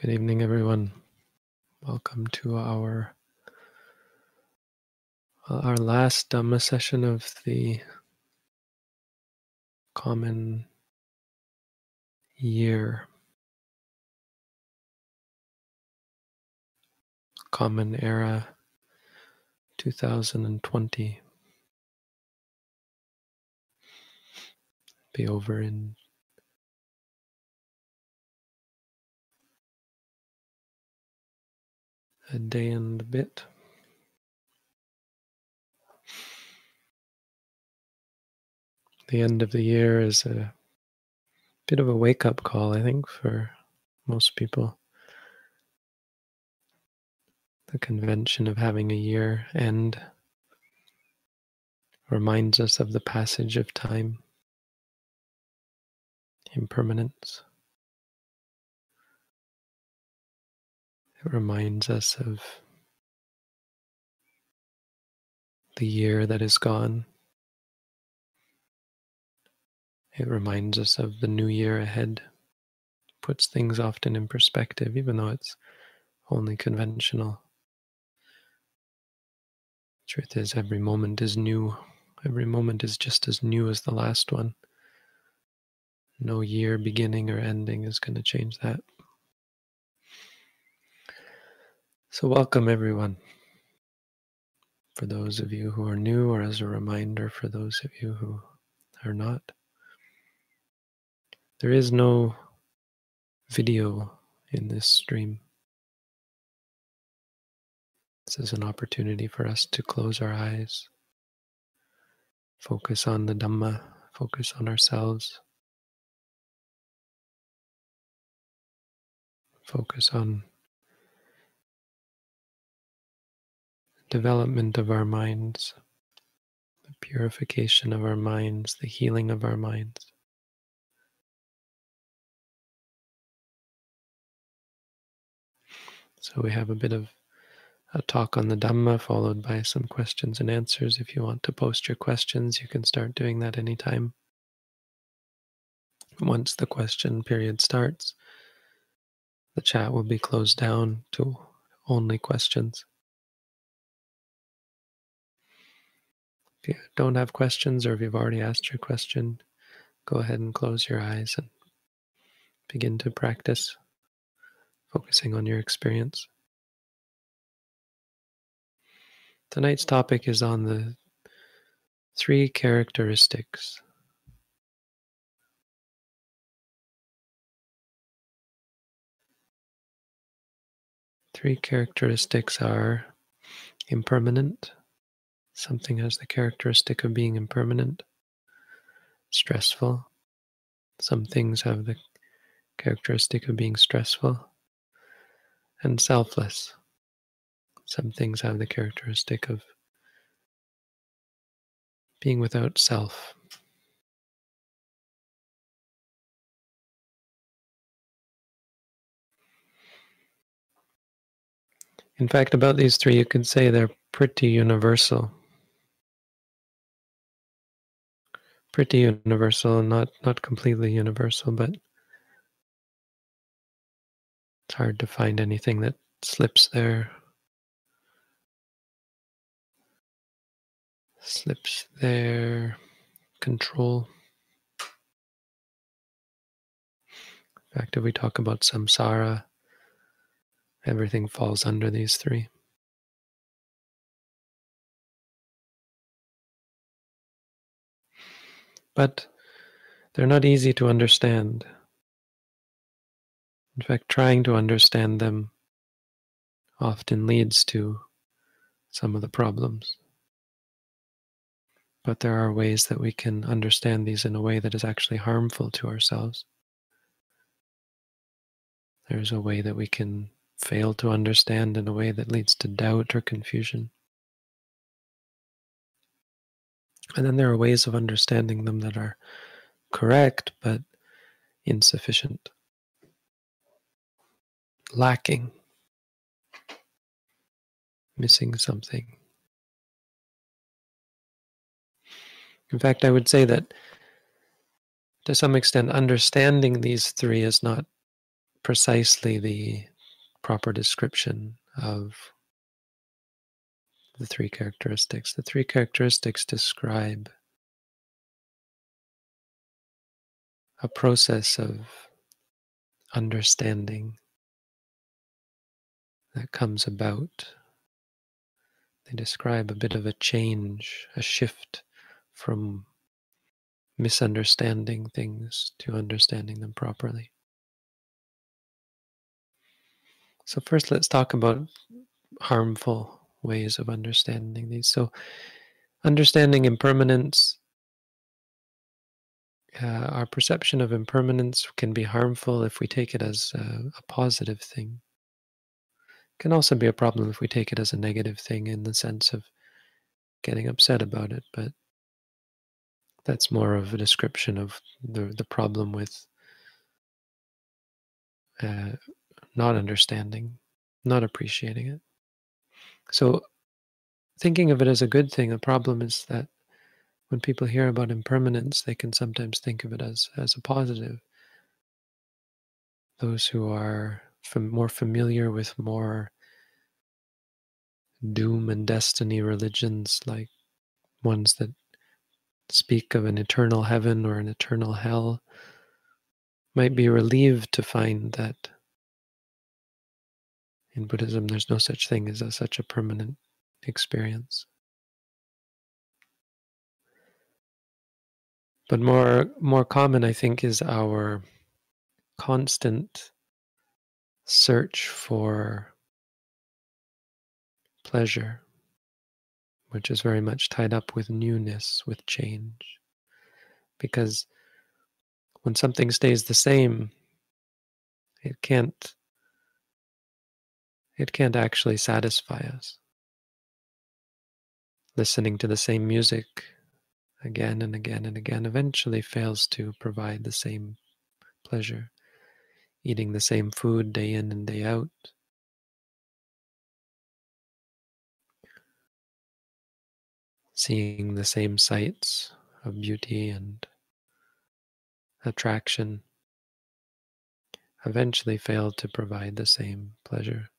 Good evening, everyone. Welcome to our our last Dhamma session of the common year, common era 2020. Be over in a day and a bit. The end of the year is a bit of a wake up call, I think, for most people. The convention of having a year end reminds us of the passage of time, impermanence. Reminds us of the year that is gone. It reminds us of the new year ahead. Puts things often in perspective, even though it's only conventional. Truth is, every moment is new. Every moment is just as new as the last one. No year beginning or ending is going to change that. So, welcome everyone. For those of you who are new, or as a reminder for those of you who are not, there is no video in this stream. This is an opportunity for us to close our eyes, focus on the Dhamma, focus on ourselves, focus on development of our minds, the purification of our minds, the healing of our minds. So we have a bit of a talk on the Dhamma followed by some questions and answers. If you want to post your questions, you can start doing that anytime. Once the question period starts, the chat will be closed down to only questions. If you don't have questions or if you've already asked your question, go ahead and close your eyes and begin to practice focusing on your experience. Tonight's topic is on the three characteristics. Three characteristics are impermanent, Something has the characteristic of being impermanent, stressful. Some things have the characteristic of being stressful, and selfless. Some things have the characteristic of being without self. In fact, about these three, you could say they're pretty universal. Pretty universal, not not completely universal, but it's hard to find anything that slips there. Slips there. Control. In fact, if we talk about samsara, everything falls under these three. But they're not easy to understand. In fact, trying to understand them often leads to some of the problems. But there are ways that we can understand these in a way that is actually harmful to ourselves. There's a way that we can fail to understand in a way that leads to doubt or confusion. And then there are ways of understanding them that are correct but insufficient, lacking, missing something. In fact, I would say that to some extent, understanding these three is not precisely the proper description of the three characteristics. The three characteristics describe a process of understanding that comes about. They describe a bit of a change, a shift from misunderstanding things to understanding them properly. So, first, let's talk about harmful ways of understanding these. So, understanding impermanence, uh, our perception of impermanence can be harmful if we take it as a, a positive thing. Can also be a problem if we take it as a negative thing in the sense of getting upset about it, but that's more of a description of the, the problem with uh, not understanding, not appreciating it. So, thinking of it as a good thing, the problem is that when people hear about impermanence, they can sometimes think of it as, as a positive. Those who are fam- more familiar with more doom and destiny religions, like ones that speak of an eternal heaven or an eternal hell, might be relieved to find that in Buddhism there's no such thing as a, such a permanent experience. But more more common, I think, is our constant search for pleasure which is very much tied up with newness, with change. Because when something stays the same, it can't it can't actually satisfy us. Listening to the same music again and again and again eventually fails to provide the same pleasure. Eating the same food day in and day out seeing the same sights of beauty and attraction eventually failed to provide the same pleasure.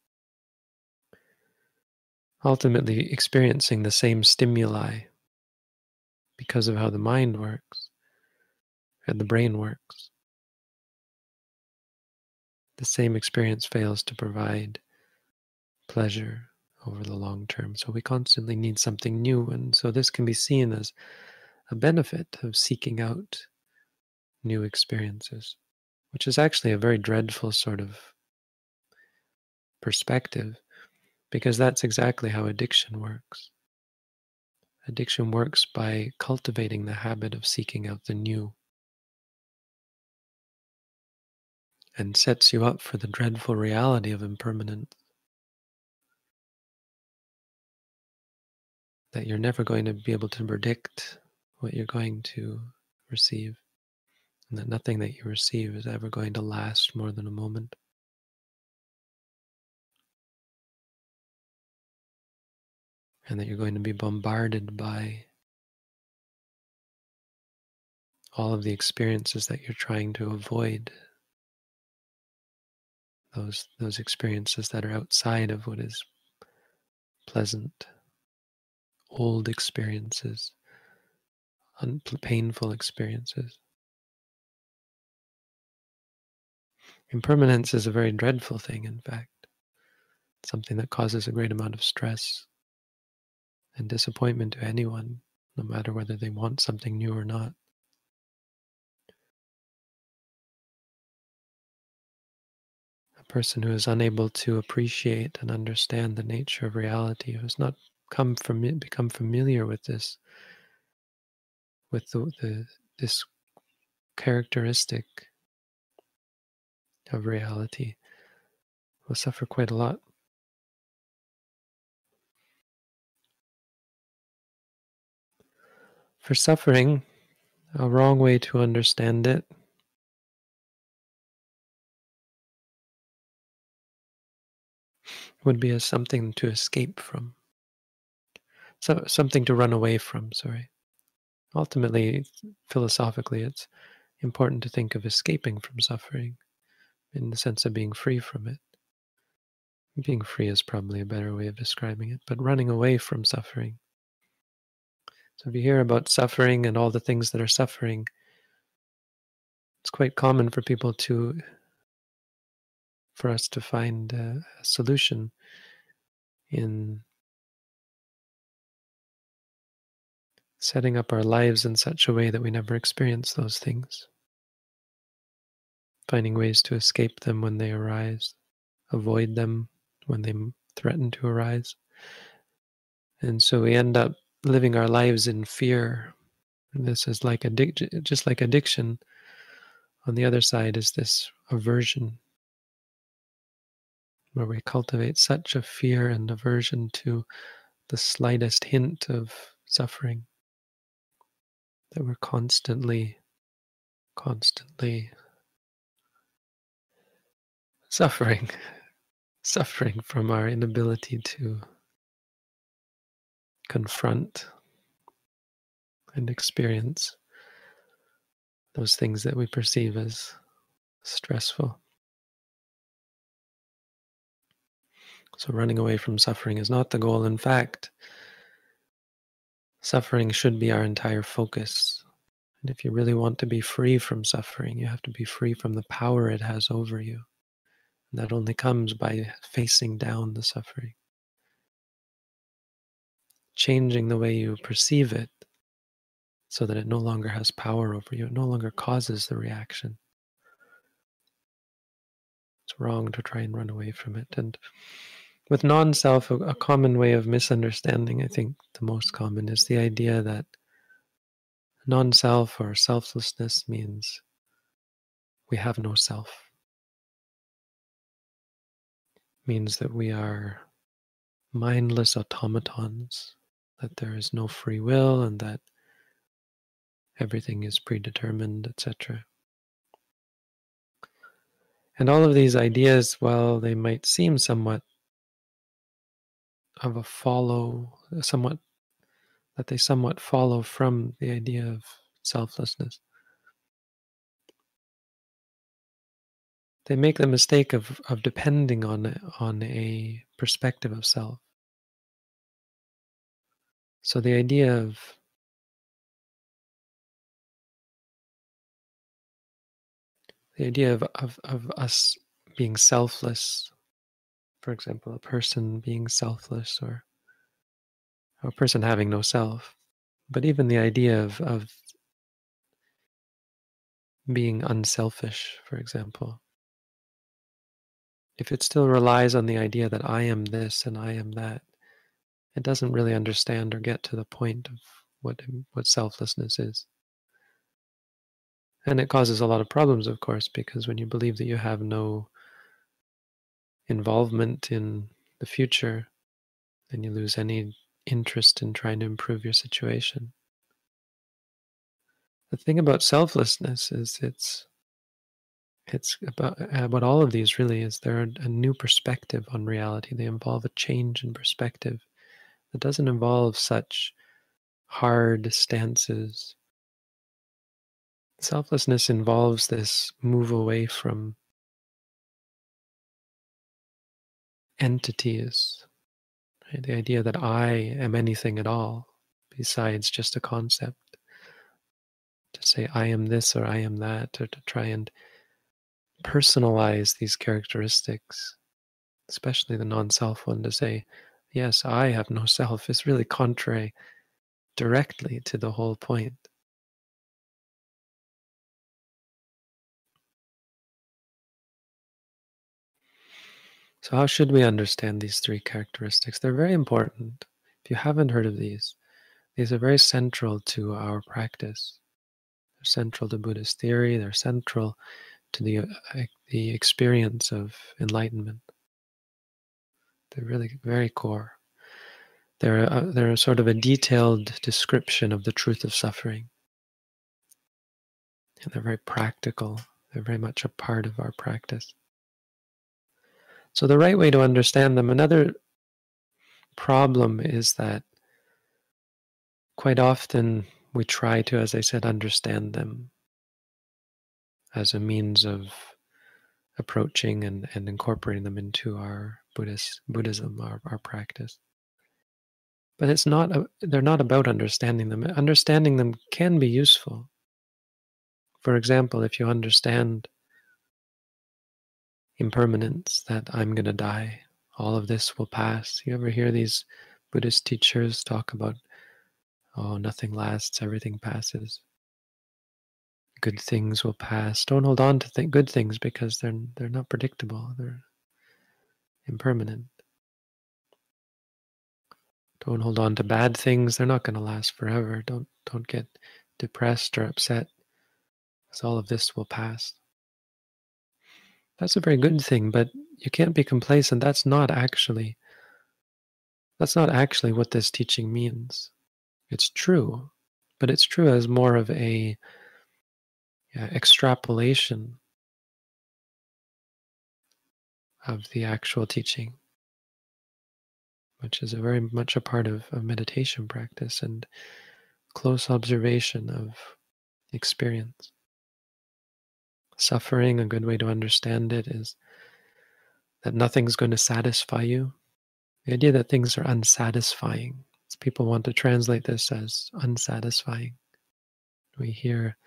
Ultimately, experiencing the same stimuli because of how the mind works and the brain works. The same experience fails to provide pleasure over the long term. So we constantly need something new. And so this can be seen as a benefit of seeking out new experiences, which is actually a very dreadful sort of perspective because that's exactly how addiction works. Addiction works by cultivating the habit of seeking out the new and sets you up for the dreadful reality of impermanence. that you're never going to be able to predict what you're going to receive, and that nothing that you receive is ever going to last more than a moment. And that you're going to be bombarded by all of the experiences that you're trying to avoid. Those those experiences that are outside of what is pleasant old experiences, un- painful experiences. Impermanence is a very dreadful thing, in fact, something that causes a great amount of stress and disappointment to anyone, no matter whether they want something new or not. A person who is unable to appreciate and understand the nature of reality, who has not come become familiar with this with the, the this characteristic of reality will suffer quite a lot for suffering a wrong way to understand it would be as something to escape from so something to run away from, sorry. Ultimately, philosophically, it's important to think of escaping from suffering, in the sense of being free from it. Being free is probably a better way of describing it, but running away from suffering. So if you hear about suffering and all the things that are suffering, it's quite common for people to for us to find a, a solution in setting up our lives in such a way that we never experience those things, finding ways to escape them when they arise, avoid them when they threaten to arise. And so we end up living our lives in fear. this is like just like addiction. On the other side is this aversion where we cultivate such a fear and aversion to the slightest hint of suffering that we're constantly, constantly suffering, suffering from our inability to confront and experience those things that we perceive as stressful. So, running away from suffering is not the goal. In fact, suffering should be our entire focus. And if you really want to be free from suffering, you have to be free from the power it has over you. And that only comes by facing down the suffering, changing the way you perceive it so that it no longer has power over you, it no longer causes the reaction. It's wrong to try and run away from it. And with non self, a, common way of misunderstanding, I think the most common, is the idea that non self or selflessness means we have no self. Means that we are mindless automatons, that there is no free will, and that everything is predetermined, etc. And all of these ideas, while they might seem somewhat of a follow, somewhat that they somewhat follow from the idea of selflessness. They make the mistake of, of depending on, on a perspective of self. So the idea of the idea of, of, of us being selfless for example, a person being selfless or a person having no self. But even the idea of, of being unselfish, for example, if it still relies on the idea that I am this and I am that, it doesn't really understand or get to the point of what, what selflessness is. And it causes a lot of problems, of course, because when you believe that you have no involvement in the future, then you lose any interest in trying to improve your situation. The thing about selflessness is it's it's about uh, what all of these really is they're a new perspective on reality. They involve a change in perspective that doesn't involve such hard stances. Selflessness involves this move away from entities. Right? The idea that I am anything at all besides just a concept. To say I am this or I am that, or to try and personalize these characteristics, especially the non self one, to say, yes, I have no self, is really contrary directly to the whole point. So, how should we understand these three characteristics? They're very important. If you haven't heard of these, these are very central to our practice. They're central to Buddhist theory, they're central to the, uh, the experience of enlightenment. They're really very core. They're, a, they're a sort of a detailed description of the truth of suffering. And they're very practical, they're very much a part of our practice. So, the right way to understand them, another problem is that quite often we try to, as I said, understand them as a means of approaching and, and incorporating them into our Buddhist Buddhism, our, our practice. But it's not they're not about understanding them. Understanding them can be useful. For example, if you understand impermanence, that I'm going to die, all of this will pass. You ever hear these Buddhist teachers talk about, oh, nothing lasts, everything passes good things will pass. Don't hold on to th- good things because they're they're not predictable. They're impermanent. Don't hold on to bad things. They're not going to last forever. Don't don't get depressed or upset because all of this will pass. That's a very good thing, but you can't be complacent. That's not actually that's not actually what this teaching means. It's true, but it's true as more of a yeah, extrapolation of the actual teaching, which is a very much a part of, of meditation practice and close observation of experience. Suffering, a good way to understand it is that nothing's going to satisfy you. The idea that things are unsatisfying. People want to translate this as unsatisfying. We hear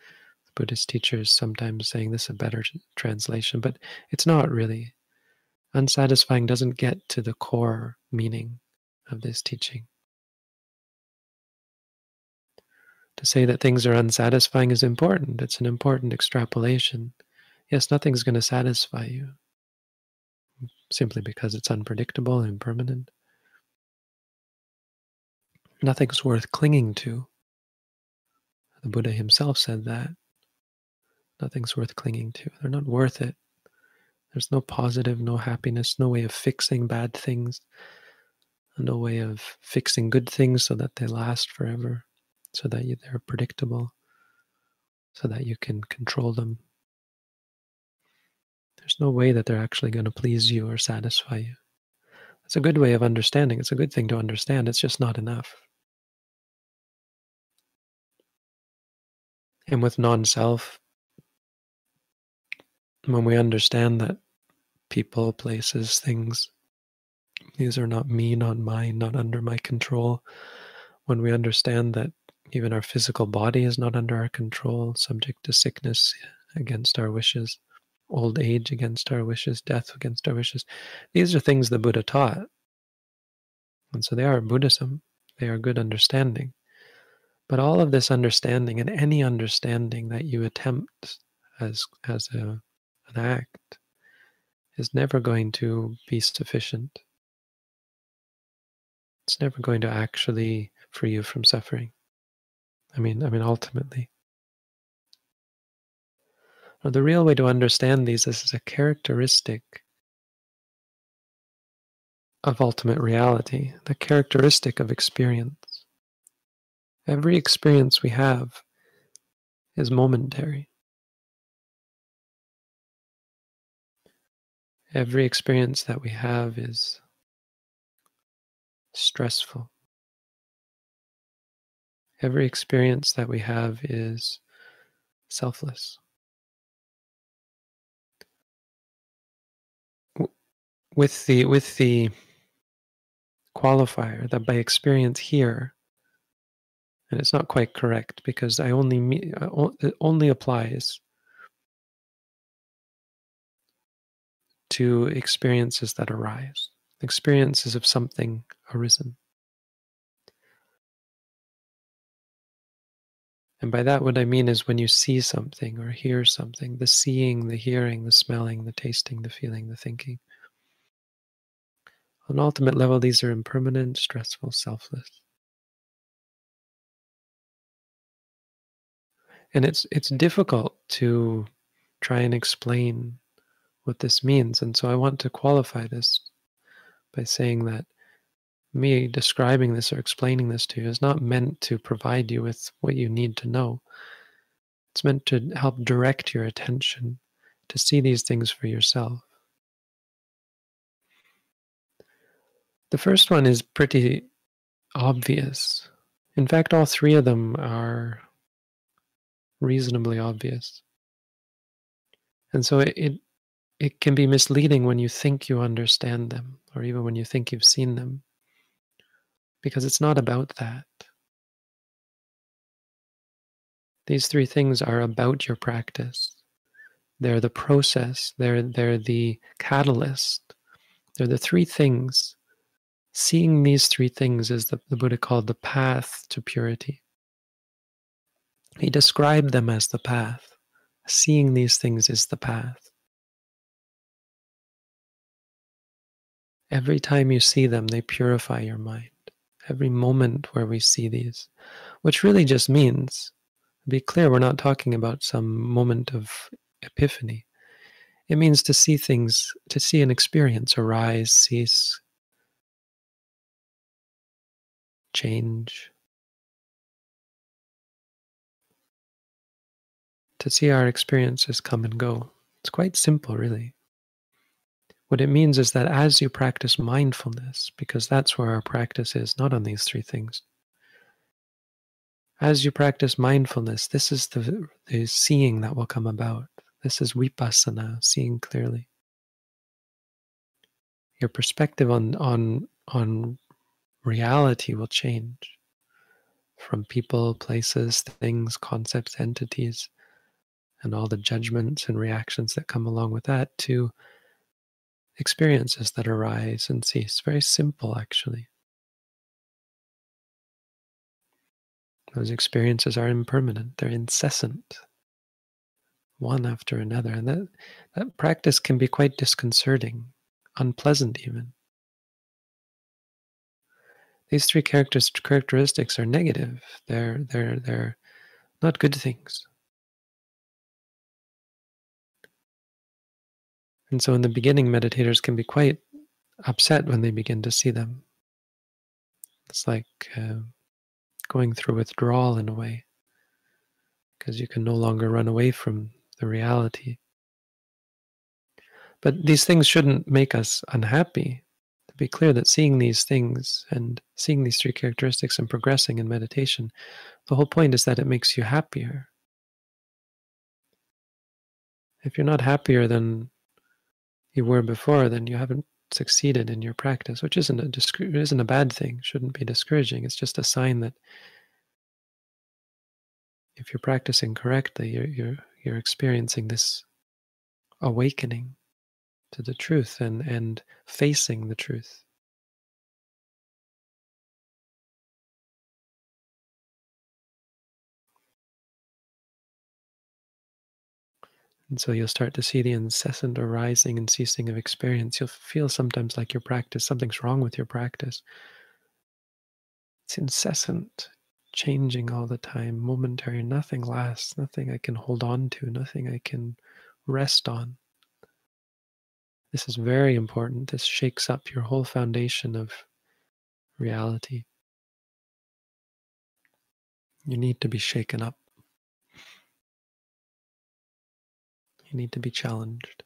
Buddhist teachers sometimes saying this is a better translation, but it's not really. Unsatisfying doesn't get to the core meaning of this teaching. To say that things are unsatisfying is important. It's an important extrapolation. Yes, nothing's going to satisfy you simply because it's unpredictable and impermanent. Nothing's worth clinging to. The Buddha himself said that. Nothing's worth clinging to. They're not worth it. There's no positive, no happiness, no way of fixing bad things, and no way of fixing good things so that they last forever, so that you, they're predictable, so that you can control them. There's no way that they're actually going to please you or satisfy you. It's a good way of understanding. It's a good thing to understand. It's just not enough. And with non self, when we understand that people, places, things, these are not me, not mine, not under my control, when we understand that even our physical body is not under our control, subject to sickness against our wishes, old age against our wishes, death against our wishes, these are things the Buddha taught. And so they are Buddhism, they are good understanding. But all of this understanding and any understanding that you attempt as, as a an act is never going to be sufficient. It's never going to actually free you from suffering. I mean, I mean, ultimately. Now, the real way to understand these is as a characteristic of ultimate reality, the characteristic of experience. Every experience we have is momentary. Every experience that we have is stressful. Every experience that we have is selfless. With the with the qualifier that by experience here, and it's not quite correct because I only it only applies to experiences that arise, experiences of something arisen. And by that, what I mean is when you see something or hear something, the seeing, the hearing, the smelling, the tasting, the feeling, the thinking. On ultimate level, these are impermanent, stressful, selfless. And it's it's difficult to try and explain what this means. And so I want to qualify this by saying that me describing this or explaining this to you is not meant to provide you with what you need to know. It's meant to help direct your attention to see these things for yourself. The first one is pretty obvious. In fact, all three of them are reasonably obvious. And so it, it it can be misleading when you think you understand them, or even when you think you've seen them, because it's not about that. These three things are about your practice. They're the process, they're, they're the catalyst. They're the three things. Seeing these three things is the, the Buddha called the path to purity. He described them as the path. Seeing these things is the path. Every time you see them, they purify your mind. Every moment where we see these, which really just means, be clear, we're not talking about some moment of epiphany. It means to see things, to see an experience arise, cease, change. To see our experiences come and go. It's quite simple, really. What it means is that as you practice mindfulness, because that's where our practice is, not on these three things. As you practice mindfulness, this is the, the seeing that will come about. This is vipassana, seeing clearly. Your perspective on, on, on reality will change from people, places, things, concepts, entities, and all the judgments and reactions that come along with that to experiences that arise and cease. Very simple, actually. Those experiences are impermanent, they're incessant, one after another. And that, that practice can be quite disconcerting, unpleasant even. These three characteristics are negative. They're, they're, they're not good things. And so, in the beginning, meditators can be quite upset when they begin to see them. It's like uh, going through withdrawal in a way, because you can no longer run away from the reality. But these things shouldn't make us unhappy. To be clear that seeing these things and seeing these three characteristics and progressing in meditation, the whole point is that it makes you happier. If you're not happier than you were before, then you haven't succeeded in your practice, which isn't a isn't a bad thing. Shouldn't be discouraging. It's just a sign that if you're practicing correctly, you're you're you're experiencing this awakening to the truth and and facing the truth. And so you'll start to see the incessant arising and ceasing of experience. You'll feel sometimes like your practice, something's wrong with your practice. It's incessant, changing all the time, momentary, nothing lasts, nothing I can hold on to, nothing I can rest on. This is very important. This shakes up your whole foundation of reality. You need to be shaken up. You need to be challenged.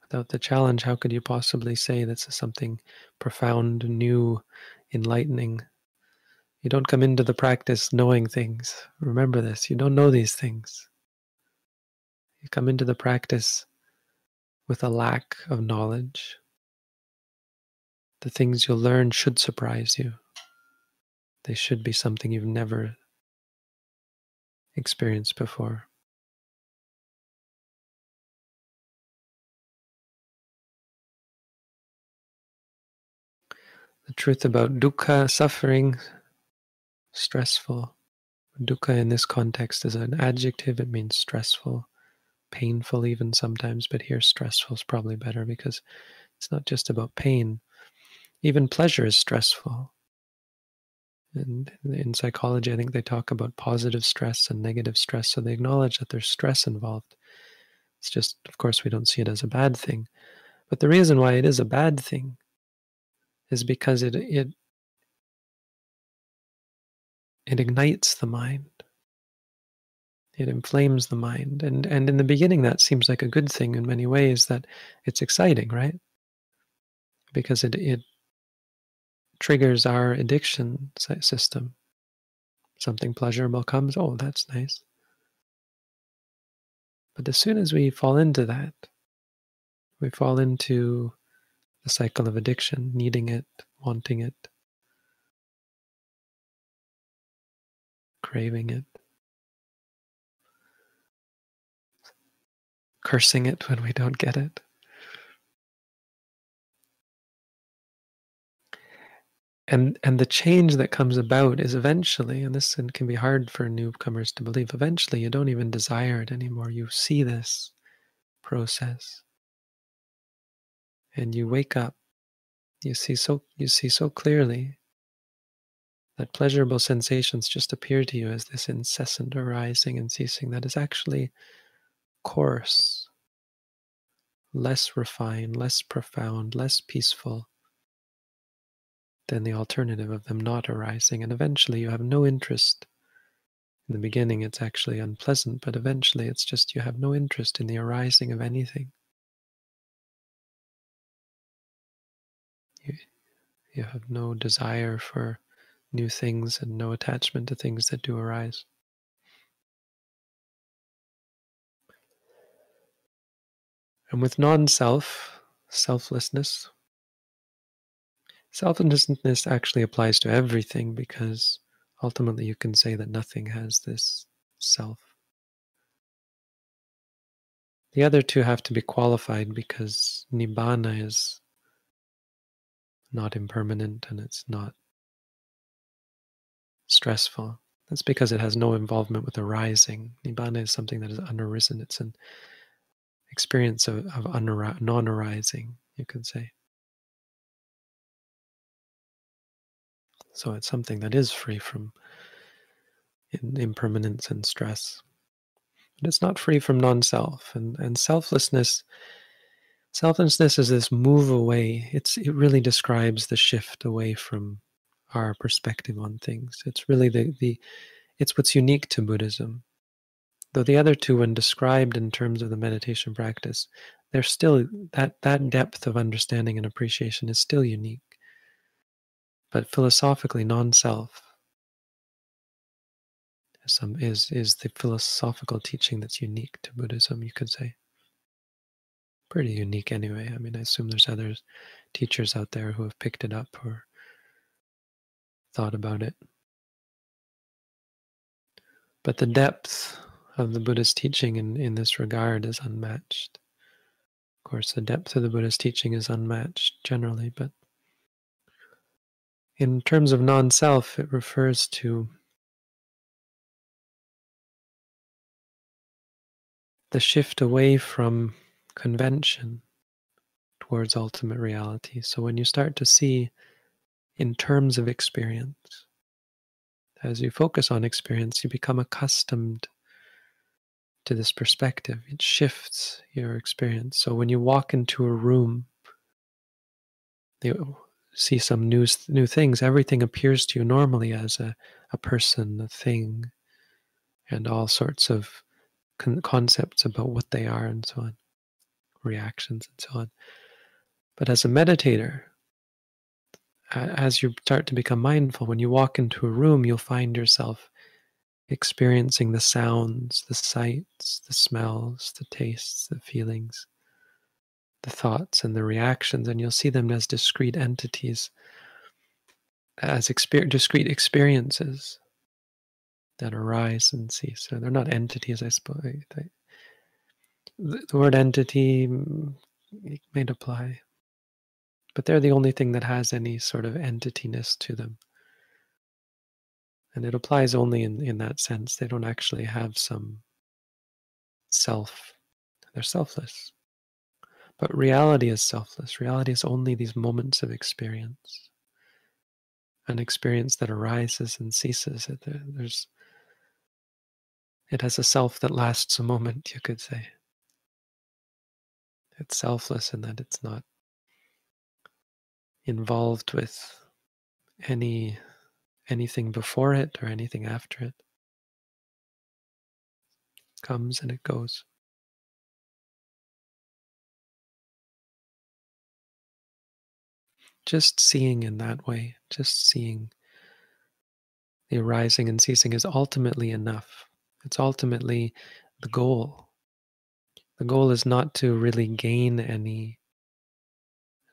Without the challenge, how could you possibly say this is something profound, new, enlightening? You don't come into the practice knowing things. Remember this you don't know these things. You come into the practice with a lack of knowledge. The things you'll learn should surprise you. They should be something you've never experienced before. The truth about dukkha, suffering, stressful. Dukkha in this context is an adjective, it means stressful, painful, even sometimes, but here stressful is probably better because it's not just about pain. Even pleasure is stressful. And in psychology, I think they talk about positive stress and negative stress. So they acknowledge that there's stress involved. It's just, of course, we don't see it as a bad thing. But the reason why it is a bad thing is because it it it ignites the mind. It inflames the mind. And and in the beginning that seems like a good thing in many ways that it's exciting right? Because it it triggers our addiction system. Something pleasurable comes oh that's nice. But as soon as we fall into that We fall into the cycle of addiction, needing it, wanting it, craving it, cursing it when we don't get it. and and the change that comes about is eventually and this can be hard for newcomers to believe eventually you don't even desire it anymore you see this process and you wake up you see so you see so clearly that pleasurable sensations just appear to you as this incessant arising and ceasing that is actually coarse less refined less profound less peaceful than the alternative of them not arising. And eventually you have no interest. In the beginning, it's actually unpleasant, but eventually it's just you have no interest in the arising of anything. You have no desire for new things and no attachment to things that do arise. And with non self, selflessness, Selflessness actually applies to everything because ultimately you can say that nothing has this self. The other two have to be qualified because nibbana is not impermanent and it's not stressful. That's because it has no involvement with arising. Nibbana is something that is unarisen. It's an experience of, of non arising, you could say. So it's something that is free from impermanence and stress. But it's not free from non self. And, and selflessness. Selflessness is this move away. It's it really describes the shift away from our perspective on things. It's really the, the it's what's unique to Buddhism. Though the other two, when described in terms of the meditation practice, they're still that that depth of understanding and appreciation is still unique but philosophically non-self is is the philosophical teaching that's unique to Buddhism, you could say. Pretty unique anyway. I mean, I assume there's other teachers out there who have picked it up or thought about it. But the depth of the Buddha's teaching in, in this regard is unmatched. Of course, the depth of the Buddha's teaching is unmatched generally, but in terms of non self, it refers to the shift away from convention towards ultimate reality. So when you start to see in terms of experience, as you focus on experience, you become accustomed to this perspective. It shifts your experience. So when you walk into a room, you see some new new things, everything appears to you normally as a, a person, a thing, and all sorts of con- concepts about what they are and so on, reactions and so on. But as a meditator, as you start to become mindful, when you walk into a room, you'll find yourself experiencing the sounds, the sights, the smells, the tastes, the feelings the thoughts and the reactions, and you'll see them as discrete entities, as exper- discrete experiences that arise and cease. So they're not entities, I suppose. The, word entity mm, may apply, but they're the only thing that has any sort of entityness to them. And it applies only in, in that sense. They don't actually have some self, they're selfless. But reality is selfless. Reality is only these moments of experience. An experience that arises and ceases. There's, it has a self that lasts a moment, you could say. It's selfless in that it's not involved with any anything before it or anything after it. Comes and it goes. just seeing in that way, just seeing the arising and ceasing is ultimately enough. It's ultimately the goal. The goal is not to really gain any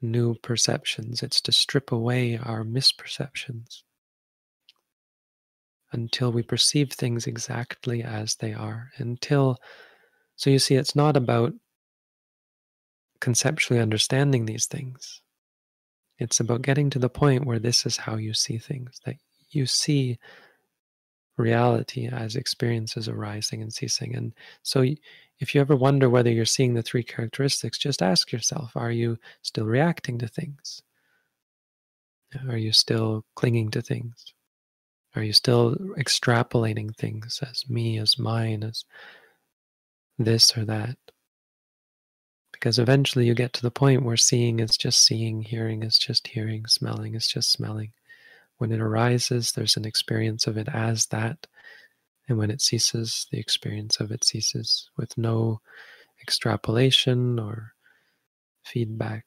new perceptions, it's to strip away our misperceptions until we perceive things exactly as they are. Until, so you see, it's not about conceptually understanding these things. It's about getting to the point where this is how you see things, that you see reality as experiences arising and ceasing. And so, if you ever wonder whether you're seeing the three characteristics, just ask yourself are you still reacting to things? Are you still clinging to things? Are you still extrapolating things as me, as mine, as this or that? Because eventually you get to the point where seeing is just seeing, hearing is just hearing, smelling is just smelling. When it arises, there's an experience of it as that. And when it ceases, the experience of it ceases with no extrapolation or feedback.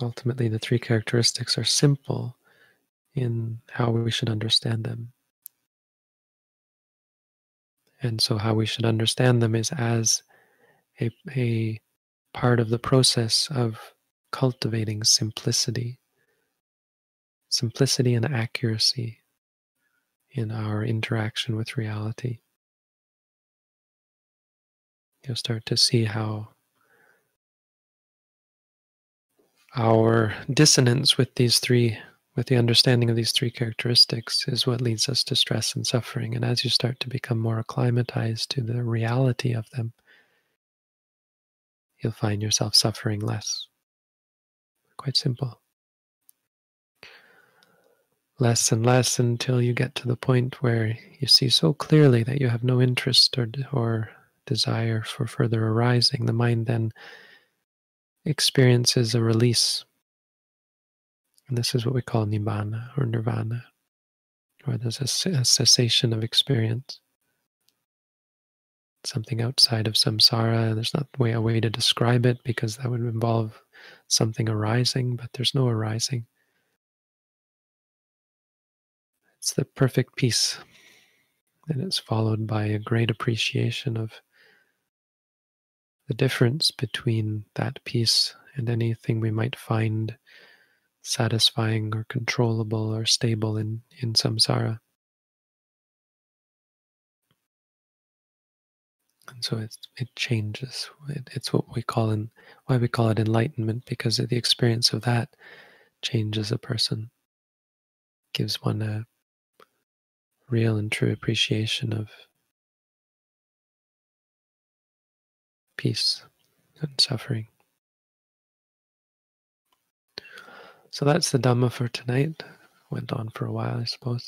Ultimately, the three characteristics are simple in how we should understand them. And so, how we should understand them is as a, a part of the process of cultivating simplicity, simplicity and accuracy in our interaction with reality. You'll start to see how our dissonance with these three with the understanding of these three characteristics is what leads us to stress and suffering. And as you start to become more acclimatized to the reality of them you'll find yourself suffering less. Quite simple less and less until you get to the point where you see so clearly that you have no interest or, or desire for further arising the mind then experiences a release. And this is what we call nibbana or nirvana, where there's a, a cessation of experience. Something outside of samsara. There's not way, a way to describe it because that would involve something arising, but there's no arising. It's the perfect peace. And it's followed by a great appreciation of the difference between that peace and anything we might find satisfying or controllable or stable in, in samsara. And so it, it changes. It, it's what we call in why we call it enlightenment because the experience of that changes a person, gives one a real and true appreciation of peace and suffering. So that's the Dhamma for tonight. Went on for a while, I suppose.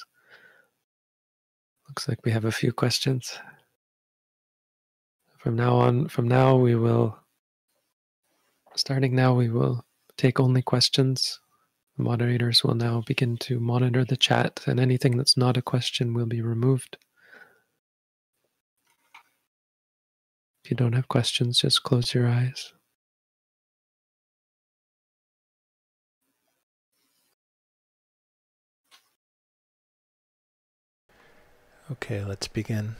Looks like we have a few questions. From now on, from now we will, starting now, we will take only questions. Moderators will now begin to monitor the chat, and anything that's not a question will be removed. If you don't have questions, just close your eyes. Okay, let's begin.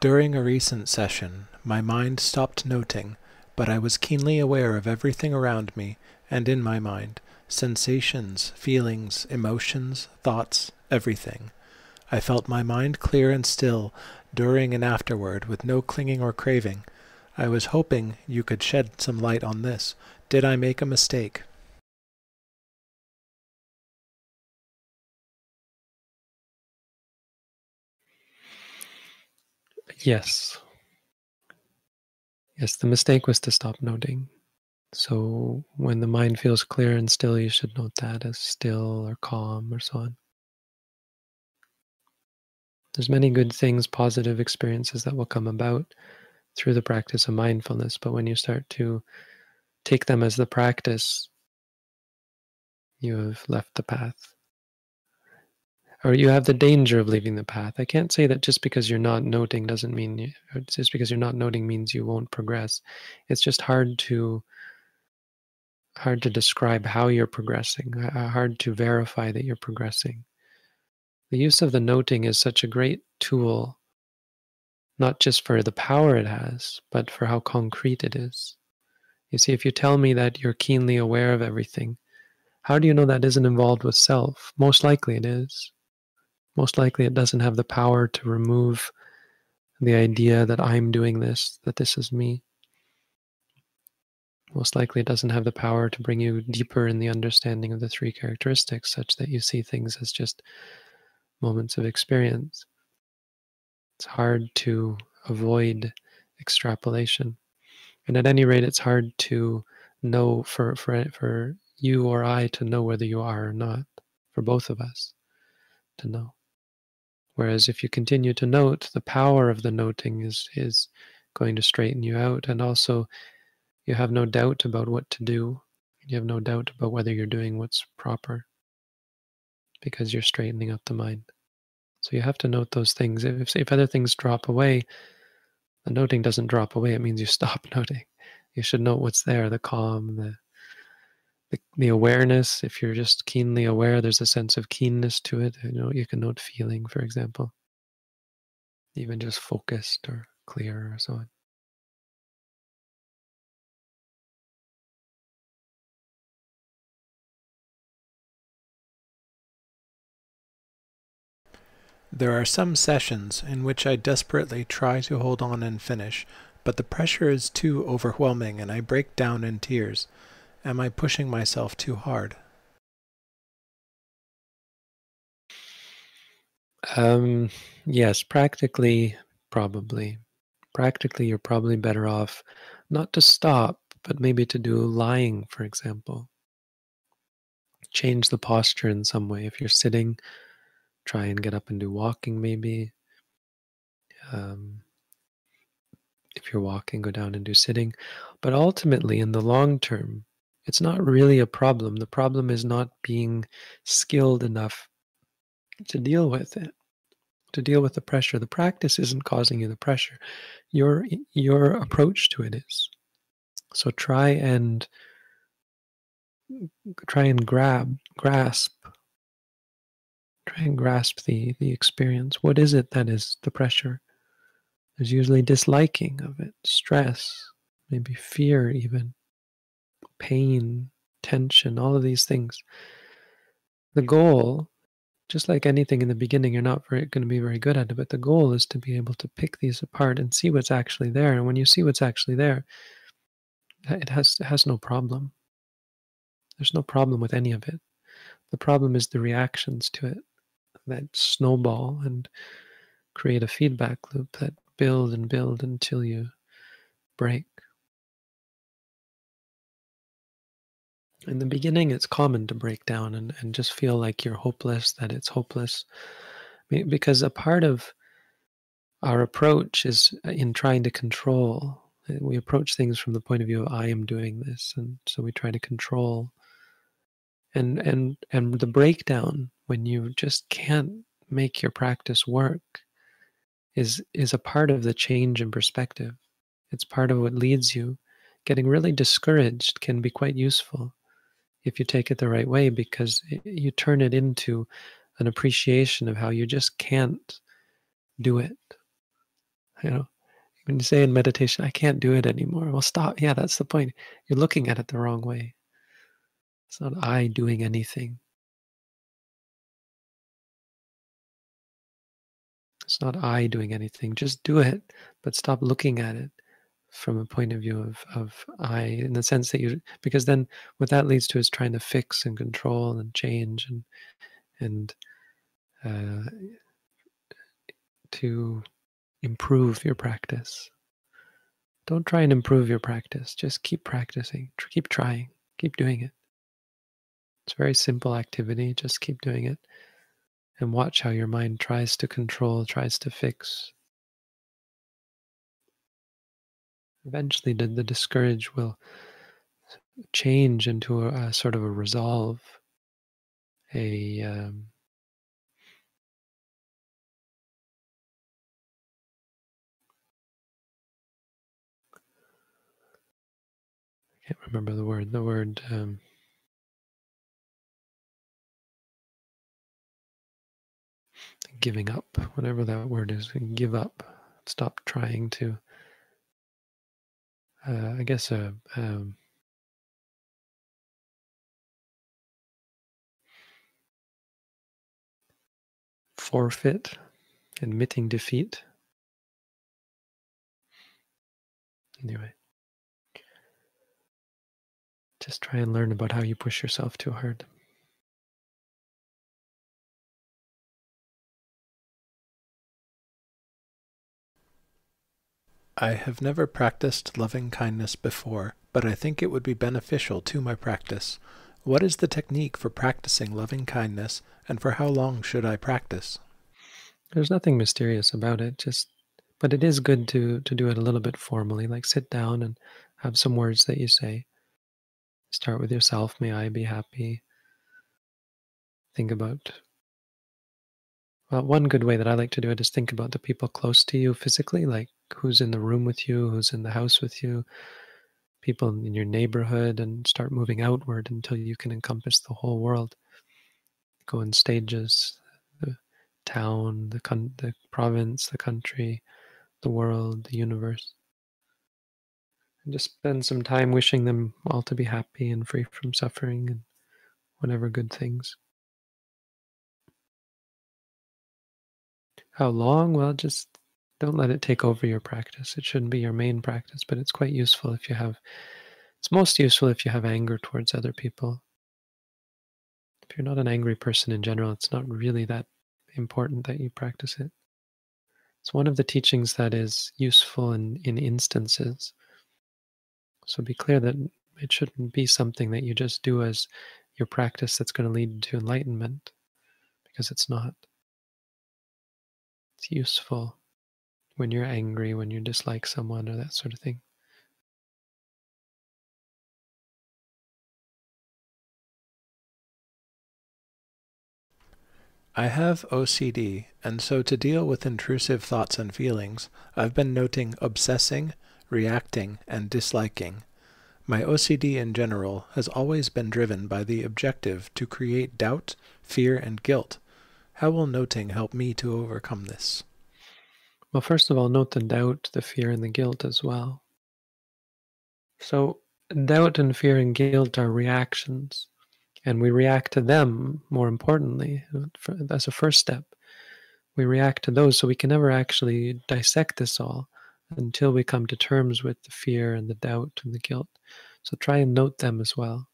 During a recent session, my mind stopped noting, but I was keenly aware of everything around me and in my mind sensations, feelings, emotions, thoughts, everything. I felt my mind clear and still during and afterward, with no clinging or craving. I was hoping you could shed some light on this. Did I make a mistake? Yes. Yes, the mistake was to stop noting. So when the mind feels clear and still, you should note that as still or calm or so on. There's many good things, positive experiences that will come about through the practice of mindfulness, but when you start to take them as the practice, you have left the path. Or you have the danger of leaving the path. I can't say that just because you're not noting doesn't mean you, just because you're not noting means you won't progress. It's just hard to hard to describe how you're progressing, uh, uh, hard to verify that you're progressing the use of the noting is such a great tool, not just for the power it has, but for how concrete it is. You see, if you tell me that you're keenly aware of everything, how do you know that isn't involved with self? Most likely it is. Most likely it doesn't have the power to remove the idea that I'm doing this, that this is me. Most likely it doesn't have the power to bring you deeper in the understanding of the three characteristics, such that you see things as just moments of experience. It's hard to avoid extrapolation. And at any rate, it's hard to know for, for, for you or I to know whether you are or not, for both of us to know. Whereas if you continue to note, the power of the noting is, is going to straighten you out. And also, you have no doubt about what to do. You have no doubt about whether you're doing what's proper because you're straightening up the mind. So you have to note those things. If, if other things drop away, the noting doesn't drop away. It means you stop noting. You should note what's there the calm, the the, the awareness if you're just keenly aware there's a sense of keenness to it you know you can note feeling for example even just focused or clear or so on There are some sessions in which I desperately try to hold on and finish, but the pressure is too overwhelming and I break down in tears. Am I pushing myself too hard? Um, yes, practically, probably. Practically, you're probably better off not to stop, but maybe to do lying, for example. Change the posture in some way. If you're sitting, try and get up and do walking, maybe. Um, if you're walking, go down and do sitting. But ultimately, in the long term, it's not really a problem. The problem is not being skilled enough to deal with it, to deal with the pressure. The practice isn't causing you the pressure. Your your approach to it is. So try and try and grab, grasp, try and grasp the the experience. What is it that is the pressure? There's usually disliking of it, stress, maybe fear even pain, tension, all of these things. The goal, just like anything in the beginning, you're not going to be very good at it, but the goal is to be able to pick these apart and see what's actually there. And when you see what's actually there, it has it has no problem. There's no problem with any of it. The problem is the reactions to it that snowball and create a feedback loop that build and build until you break. In the beginning it's common to break down and, and just feel like you're hopeless that it's hopeless. Because a part of our approach is uh, in trying to control uh, we approach things from the point of view of i am doing this and so we try to control. And and and the breakdown when you just can't make your practice work is is a part of the change in perspective. It's part of what leads you. Getting really discouraged can be quite useful if you take it the right way because you turn it into an appreciation of how you just can't do it you know? When you say in meditation i can't do it anymore. Well stop. Yeah that's the point. You're looking at it the wrong way. It's not i doing anything. It's not i doing anything. Just do it but stop looking at it from a point of view of, of I, in the sense that you, because then what that leads to is trying to fix and control and change and, and uh, to improve your practice. Don't try and improve your practice. Just keep practicing. Keep trying. Keep doing it. It's a very simple activity. Just keep doing it and watch how your mind tries to control, tries to fix, eventually the, the discourage will change into a, a sort of a resolve, a um, I can't remember the word. The word um, giving up, whatever that word is, give up. Stop trying to, uh, I guess, uh, um, forfeit, admitting defeat. Anyway, just try and learn about how you push yourself too hard. I have never practiced loving kindness before, but I think it would be beneficial to my practice. What is the technique for practicing loving kindness, and for how long should I practice? There's nothing mysterious about it, just but it is good to to do it a little bit formally, like sit down and have some words that you say. Start with yourself, may I be happy. Think about well, one good way that I like to do it is think about the people close to you physically, like who's in the room with you, who's in the house with you, people in your neighborhood, and start moving outward until you can encompass the whole world. Go in stages, the town, the, con- the province, the country, the world, the universe. And just spend some time wishing them all to be happy and free from suffering and whatever good things. How long? Well, just don't let it take over your practice. It shouldn't be your main practice, but it's quite useful if you have, it's most useful if you have anger towards other people. If you're not an angry person in general, it's not really that important that you practice it. It's one of the teachings that is useful in, in instances. So be clear that it shouldn't be something that you just do as your practice that's going to lead to enlightenment, because it's not. It's useful when you're angry, when you dislike someone, or that sort of thing. I have OCD, and so to deal with intrusive thoughts and feelings, I've been noting obsessing, reacting, and disliking. My OCD in general has always been driven by the objective to create doubt, fear, and guilt, how will noting help me to overcome this? Well, first of all, note the doubt, the fear, and the guilt as well. So, doubt and fear and guilt are reactions, and we react to them more importantly as a first step. We react to those, so we can never actually dissect this all until we come to terms with the fear and the doubt and the guilt. So, try and note them as well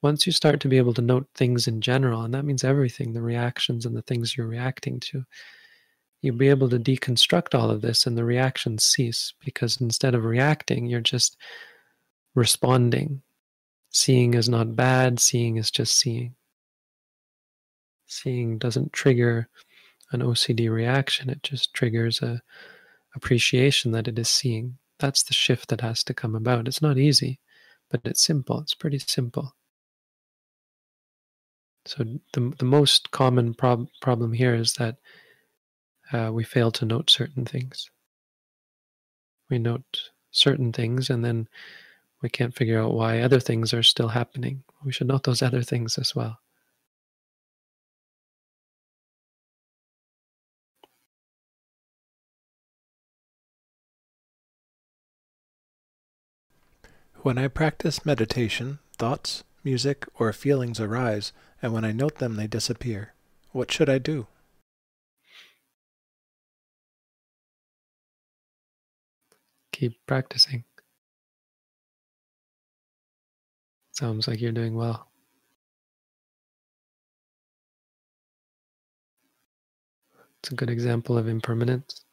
once you start to be able to note things in general, and that means everything, the reactions and the things you're reacting to, you'll be able to deconstruct all of this and the reactions cease because instead of reacting, you're just responding. Seeing is not bad, seeing is just seeing. Seeing doesn't trigger an OCD reaction, it just triggers a appreciation that it is seeing. That's the shift that has to come about. It's not easy, but it's simple. It's pretty simple. So the, the most common prob- problem here is that uh, we fail to note certain things. We note certain things and then we can't figure out why other things are still happening. We should note those other things as well. When I practice meditation, thoughts, music, or feelings arise, and when I note them, they disappear. What should I do? Keep practicing. Sounds like you're doing well. It's a good example of impermanence,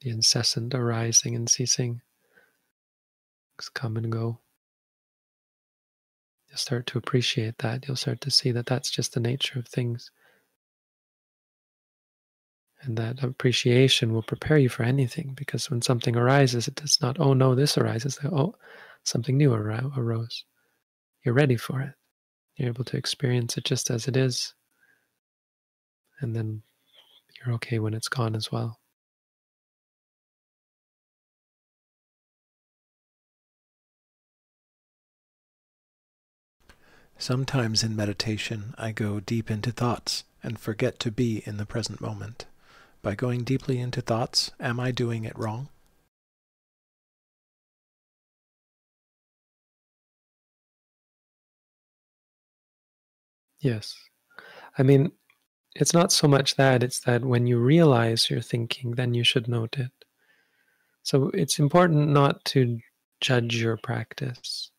the incessant arising and ceasing. It's come and go you'll start to appreciate that. You'll start to see that that's just the nature of things. And that appreciation will prepare you for anything because when something arises, it does not, oh no, this arises. Oh, something new arose. You're ready for it. You're able to experience it just as it is. And then you're okay when it's gone as well. Sometimes in meditation, I go deep into thoughts, and forget to be in the present moment. By going deeply into thoughts, am I doing it wrong? Yes. I mean, it's not so much that, it's that when you realize you're thinking, then you should note it. So it's important not to judge your practice.